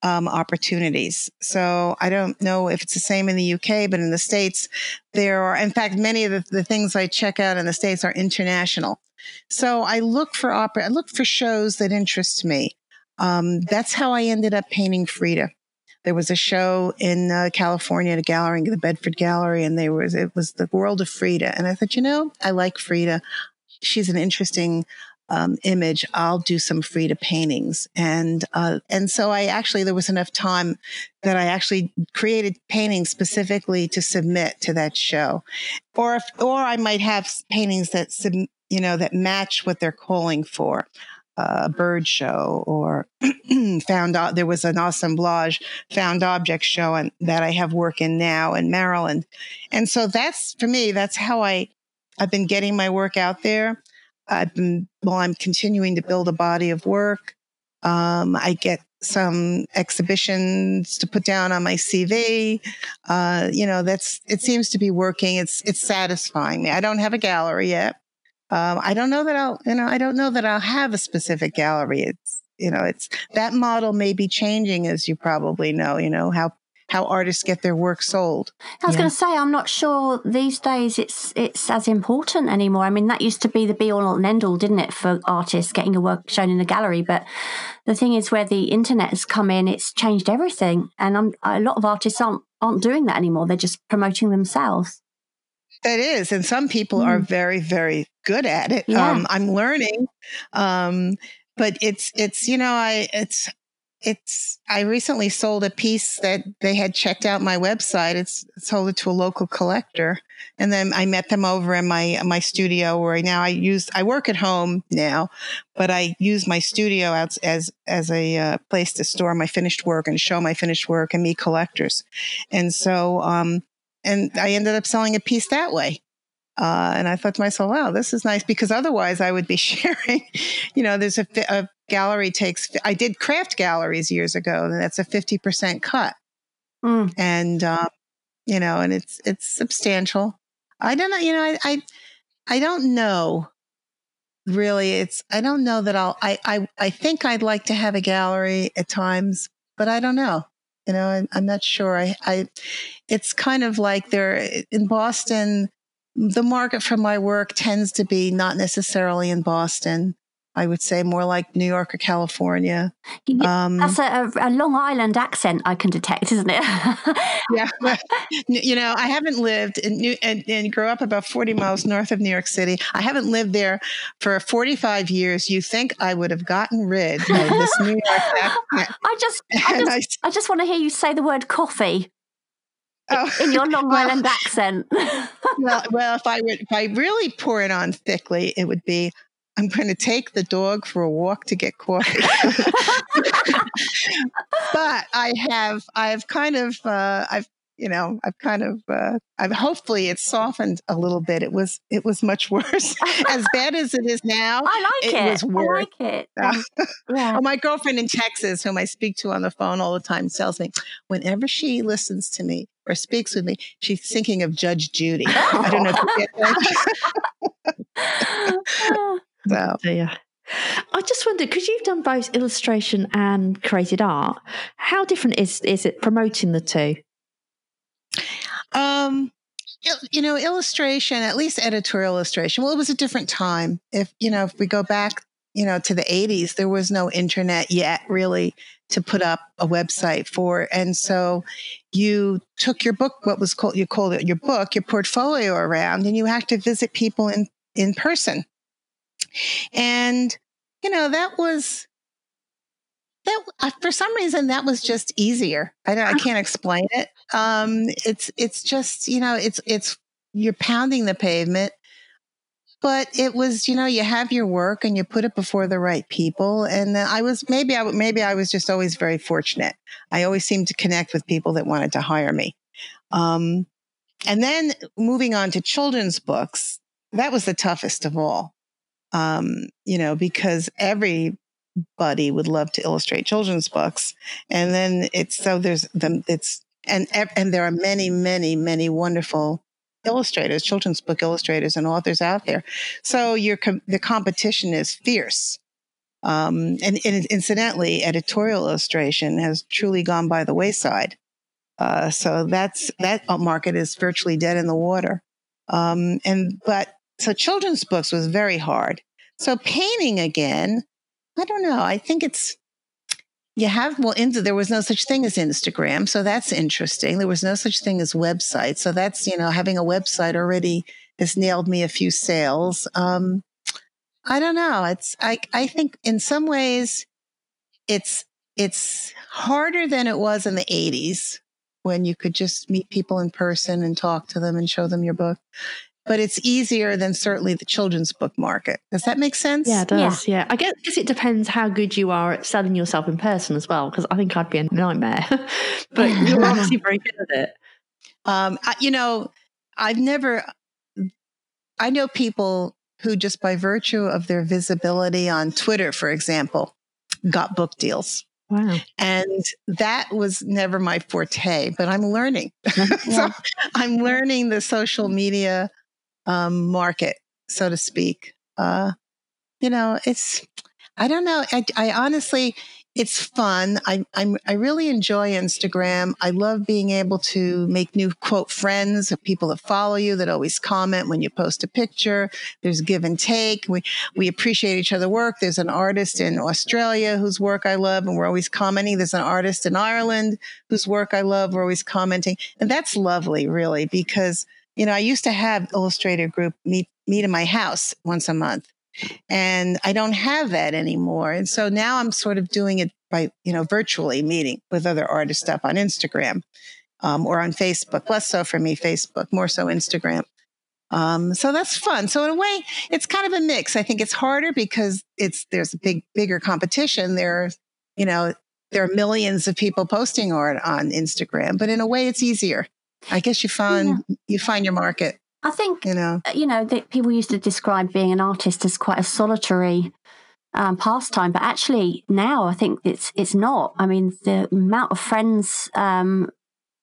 um, opportunities. So I don't know if it's the same in the UK, but in the States, there are, in fact, many of the, the things I check out in the States are international. So I look for opera, I look for shows that interest me. Um, that's how I ended up painting Frida. There was a show in uh, California, a gallery, the Bedford Gallery, and there was it was the world of Frida. And I thought, you know, I like Frida. She's an interesting um, image. I'll do some Frida paintings, and uh, and so I actually there was enough time that I actually created paintings specifically to submit to that show, or if, or I might have paintings that sub, you know that match what they're calling for a bird show or (clears throat) found out there was an assemblage found object show and that I have work in now in Maryland. And so that's for me, that's how I, I've been getting my work out there. I've been, well, I'm continuing to build a body of work. Um, I get some exhibitions to put down on my CV. Uh, you know, that's, it seems to be working. It's, it's satisfying me. I don't have a gallery yet. Um, I don't know that I'll, you know, I don't know that I'll have a specific gallery. It's, you know, it's that model may be changing as you probably know, you know, how how artists get their work sold. I was yeah. going to say, I'm not sure these days it's it's as important anymore. I mean, that used to be the be all and end all, didn't it, for artists getting your work shown in a gallery? But the thing is, where the internet has come in, it's changed everything, and I'm, a lot of artists aren't aren't doing that anymore. They're just promoting themselves. It is. And some people mm. are very, very good at it. Yeah. Um, I'm learning. Um, but it's, it's, you know, I, it's, it's, I recently sold a piece that they had checked out my website. It's sold it to a local collector. And then I met them over in my, my studio where now I use, I work at home now, but I use my studio as, as, as a uh, place to store my finished work and show my finished work and meet collectors. And so, um, and I ended up selling a piece that way. Uh, and I thought to myself, wow, this is nice because otherwise I would be (laughs) sharing, you know, there's a, a gallery takes, I did craft galleries years ago and that's a 50% cut. Mm. And, um, you know, and it's, it's substantial. I don't know, you know, I, I, I don't know really. It's, I don't know that I'll, I, I, I think I'd like to have a gallery at times, but I don't know. You know, I, I'm not sure. I, I, it's kind of like there in Boston, the market for my work tends to be not necessarily in Boston. I would say more like New York or California. Um, That's a, a, a Long Island accent I can detect, isn't it? (laughs) yeah, you know, I haven't lived in New and, and grew up about 40 miles north of New York City. I haven't lived there for 45 years. You think I would have gotten rid of this New York (laughs) accent? I just, I (laughs) just, I, I just want to hear you say the word coffee oh, in your Long well, Island accent. (laughs) well, well, if I were, if I really pour it on thickly, it would be. I'm going to take the dog for a walk to get coffee. (laughs) but I have, I've kind of, uh, I've, you know, I've kind of, uh, I've hopefully it's softened a little bit. It was, it was much (laughs) worse. (laughs) as bad as it is now. I like It it. was I like it. (laughs) Uh, yeah. Oh, my girlfriend in Texas, whom I speak to on the phone all the time, tells me whenever she listens to me or speaks with me, she's thinking of Judge Judy. I don't know if you get that. so. dear. I just wondered because you've done both illustration and created art. How different is is it promoting the two? Um, you know, illustration, at least editorial illustration. Well, it was a different time. If you know, if we go back, you know, to the '80s, there was no internet yet, really, to put up a website for, and so you took your book, what was called you called it your book, your portfolio around, and you had to visit people in in person, and you know that was. That uh, for some reason that was just easier. I don't, I can't explain it. Um, it's it's just you know it's it's you're pounding the pavement, but it was you know you have your work and you put it before the right people. And uh, I was maybe I maybe I was just always very fortunate. I always seemed to connect with people that wanted to hire me. Um, and then moving on to children's books, that was the toughest of all. Um, you know, because everybody would love to illustrate children's books, and then it's so there's them. It's and and there are many, many, many wonderful illustrators, children's book illustrators, and authors out there. So your the competition is fierce. Um, and, and incidentally, editorial illustration has truly gone by the wayside. Uh, so that's that market is virtually dead in the water. Um, and but so children's books was very hard. So painting again, I don't know. I think it's you have well into there was no such thing as Instagram, so that's interesting. There was no such thing as website, so that's you know having a website already has nailed me a few sales. Um, I don't know. It's I I think in some ways it's it's harder than it was in the 80s when you could just meet people in person and talk to them and show them your book. But it's easier than certainly the children's book market. Does that make sense? Yeah, it does. Yeah, I guess, guess it depends how good you are at selling yourself in person as well. Because I think I'd be a nightmare, (laughs) but you're (laughs) obviously very good at it. Um, I, you know, I've never, I know people who just by virtue of their visibility on Twitter, for example, got book deals. Wow. And that was never my forte, but I'm learning. (laughs) so I'm learning the social media um, market, so to speak. Uh, you know, it's, I don't know. I, I honestly, it's fun. I, I'm, I really enjoy Instagram. I love being able to make new quote friends people that follow you that always comment when you post a picture. There's give and take. We, we appreciate each other's work. There's an artist in Australia whose work I love and we're always commenting. There's an artist in Ireland whose work I love. We're always commenting. And that's lovely, really, because, you know, I used to have Illustrator Group meet, meet in my house once a month and I don't have that anymore. And so now I'm sort of doing it by, you know, virtually meeting with other artists up on Instagram um, or on Facebook. Less so for me, Facebook, more so Instagram. Um, so that's fun. So in a way, it's kind of a mix. I think it's harder because it's there's a big, bigger competition. There, you know, there are millions of people posting art on Instagram, but in a way, it's easier. I guess you find you find your market. I think You know, you know that people used to describe being an artist as quite a solitary um, pastime, but actually now I think it's it's not. I mean, the amount of friends um,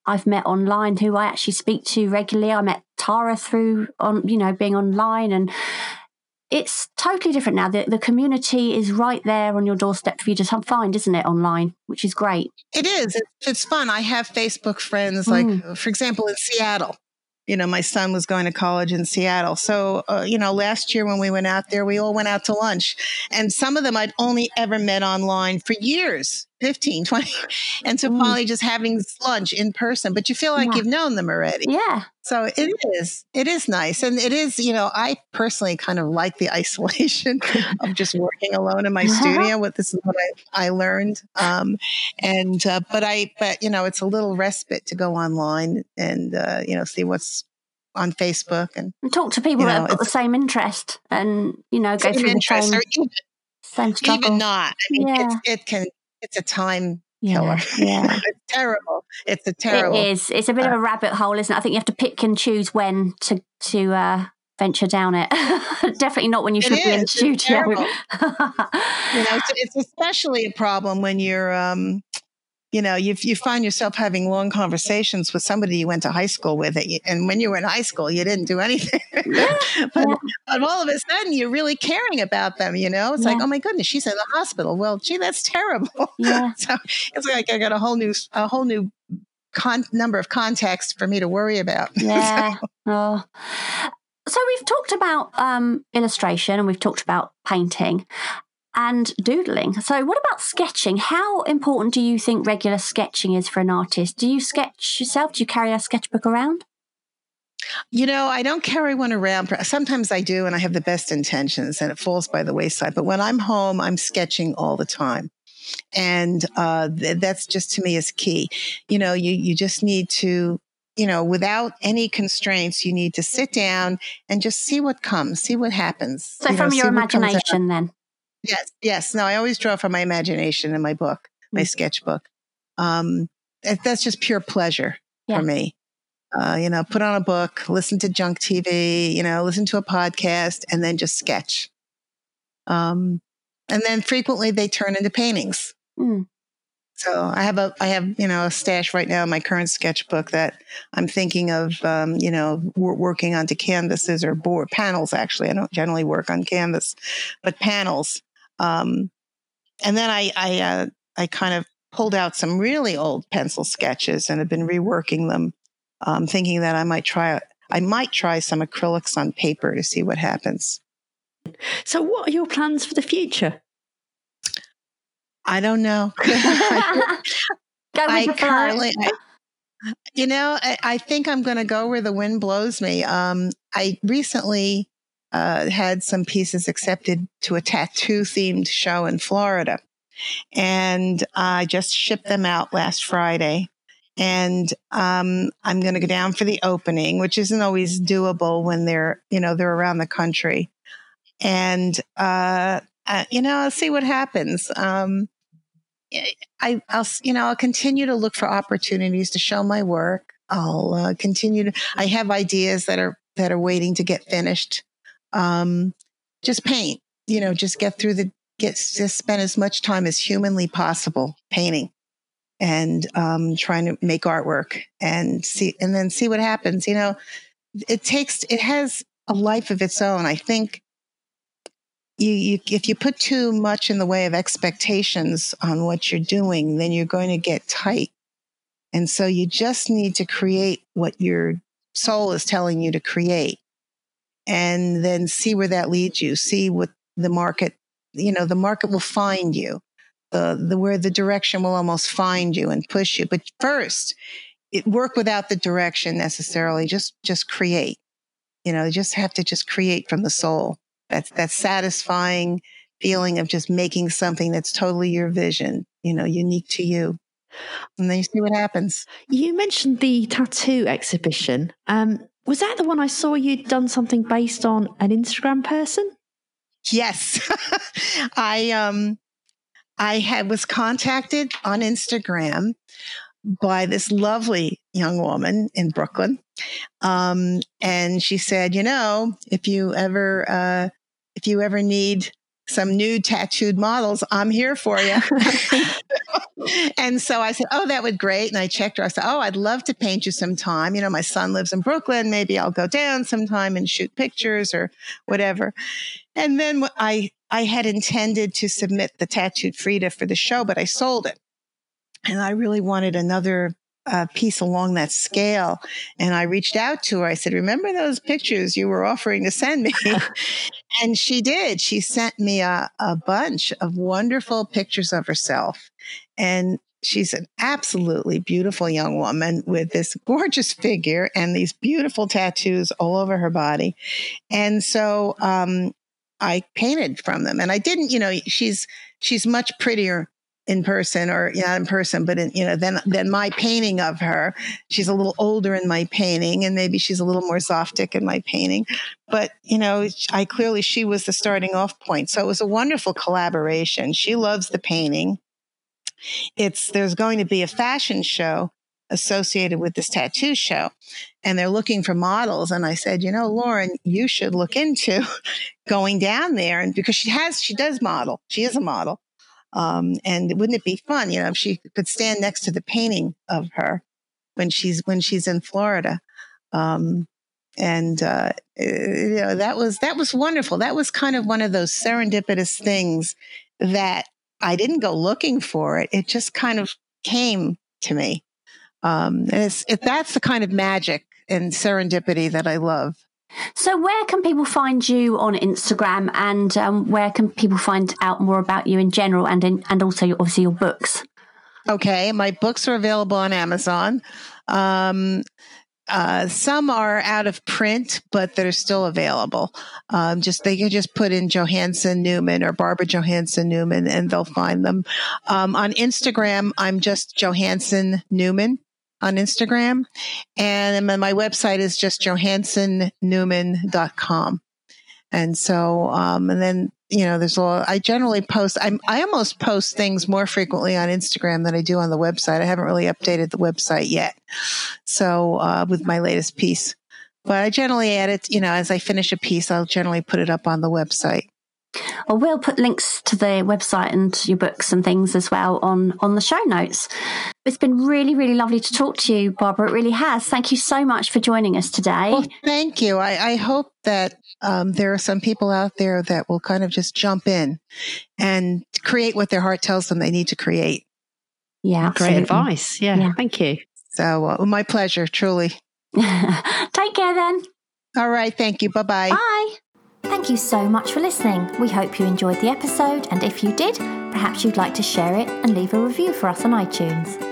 I've met online who I actually speak to regularly. I met Tara through on you know being online, and it's totally different now. The the community is right there on your doorstep for you to find, isn't it? Online, which is great. It is. It's, it's fun. I have Facebook friends, like, Mm. for example, in Seattle. you know, my son was going to college in Seattle. So, uh, you know, last year when we went out there, we all went out to lunch. And some of them I'd only ever met online for years 15, (laughs) 20. And so Mm. finally just having lunch in person, but you feel like Yeah. you've known them already. Yeah. So it is, it is nice. And it is, you know, I personally kind of like the (laughs) isolation of just working alone in my studio. What this is what I, I learned. Um, and, uh, but I, but, you know, it's a little respite to go online and, uh, you know, see what's on Facebook and And talk to people You that have got the same interest and, you know, go through the same, same struggle. even not. I mean, Yeah. it's, it can, it's a time yeah. killer. Yeah. (laughs) it's terrible. It's a terrible. It is. It's a bit of a rabbit hole, isn't it? I think you have to pick and choose when to to uh, venture down it. (laughs) Definitely not when you should be in. It's studio. (laughs) you know, it's, it's especially a problem when you're, um, you know, you you find yourself having long conversations with somebody you went to high school with, and when you were in high school, you didn't do anything. (laughs) but, Yeah. but all of a sudden, you're really caring about them. You know, it's like, oh my goodness, she's in the hospital. Well, gee, that's terrible. yeah. (laughs) so it's like I got a whole new a whole new con- number of contexts for me to worry about. (laughs) Yeah. oh. So we've talked about um, illustration and we've talked about painting and doodling. So what about sketching? How important do you think regular sketching is for an artist? Do you sketch yourself? Do you carry a sketchbook around? You know, I don't carry one around. Sometimes I do, and I have the best intentions, and it falls by the wayside. But when I'm home, I'm sketching all the time, and uh, th- that's just to me is key. You know, you you just need to, you know, without any constraints, you need to sit down and just see what comes, see what happens. So you from see your what comes out. imagination then? Yes, yes. No, I always draw from my imagination in my book, my Mm. sketchbook. Um, that's just pure pleasure Yeah. for me. Uh, you know, put on a book, listen to junk TV, you know, listen to a podcast, and then just sketch. Um, and then frequently they turn into paintings. Mm. So I have a, I have, you know, a stash right now in my current sketchbook that I'm thinking of, um, you know, wor- working onto canvases or board panels. Actually, I don't generally work on canvas, but panels. Um, and then I, I, uh, I kind of pulled out some really old pencil sketches and have been reworking them, um, thinking that I might try, I might try some acrylics on paper to see what happens. So, what are your plans for the future? I don't know. (laughs) (laughs) I currently, I, you know, I, I think I'm going to go where the wind blows me. Um, I recently uh, had some pieces accepted to a tattoo themed show in Florida, and I just shipped them out last Friday. And um, I'm going to go down for the opening, which isn't always doable when they're, you know, they're around the country. And uh, you know, I'll see what happens. Um, I, I'll, you know, I'll continue to look for opportunities to show my work. I'll uh, continue to. I have ideas that are that are waiting to get finished. Um, just paint, you know, just get through the get just spend as much time as humanly possible painting and um, trying to make artwork and see and then see what happens. You know, it takes it has a life of its own. I think you, you if you put too much in the way of expectations on what you're doing, then you're going to get tight. And so you just need to create what your soul is telling you to create and then see where that leads you. See what the market, you know, the market will find you. The, the where the direction will almost find you and push you. But first, it work without the direction necessarily. Just just create. You know, you just have to just create from the soul. That's that satisfying feeling of just making something that's totally your vision, you know, unique to you. And then you see what happens. You mentioned the tattoo exhibition. Um, was that the one I saw you'd done something based on an Instagram person? Yes. (laughs) I um I had was contacted on Instagram by this lovely young woman in Brooklyn. Um and she said, you know, if you ever uh if you ever need some nude tattooed models, I'm here for you. (laughs) and so I said, Oh, that would great. And I checked her. I said, Oh, I'd love to paint you sometime. You know, my son lives in Brooklyn. Maybe I'll go down sometime and shoot pictures or whatever. And then I, I had intended to submit the tattooed Frida for the show, but I sold it. And I really wanted another a piece along that scale. And I reached out to her. I said, Remember those pictures you were offering to send me? (laughs) and she did. She sent me a, a bunch of wonderful pictures of herself. And she's an absolutely beautiful young woman with this gorgeous figure and these beautiful tattoos all over her body. And so um, I painted from them. And I didn't, you know, she's she's much prettier in person or not in person, but in, you know, then, then my painting of her, she's a little older in my painting and maybe she's a little more Zoftic in my painting. But, you know, I clearly, she was the starting off point. So it was a wonderful collaboration. She loves the painting. It's, there's going to be a fashion show associated with this tattoo show and they're looking for models and i said you know lauren you should look into (laughs) going down there and because she has she does model she is a model um, and wouldn't it be fun, you know, if she could stand next to the painting of her when she's when she's in Florida? Um, and uh, eh, you know that was that was wonderful. That was kind of one of those serendipitous things that I didn't go looking for it. It just kind of came to me. Um, and it's, it, that's the kind of magic and serendipity that I love. So, where can people find you on Instagram, and um, where can people find out more about you in general, and in, and also your, obviously your books? Okay, my books are available on Amazon. Um, uh, some are out of print, but they're still available. Um, just they can just put in Johansen Newman or Barbara Johansen Newman, and they'll find them. Um, on Instagram, I'm just Johansen Newman on Instagram. And my website is just johansennewman.com. And so, um, and then, you know, there's a lot, I generally post, I'm, I almost post things more frequently on Instagram than I do on the website. I haven't really updated the website yet. So, uh, with my latest piece, but I generally add it, you know, as I finish a piece, I'll generally put it up on the website. Well, we'll put links to the website and your books and things as well on, on the show notes. It's been really, really lovely to talk to you, Barbara. It really has. Thank you so much for joining us today. Well, thank you. I, I hope that um, there are some people out there that will kind of just jump in and create what their heart tells them they need to create. Yeah, absolutely. great advice. Yeah, yeah. thank you. So, uh, my pleasure, truly. (laughs) Take care then. All right. Thank you. Bye-bye. Bye. Thank you so much for listening. We hope you enjoyed the episode, and if you did, perhaps you'd like to share it and leave a review for us on iTunes.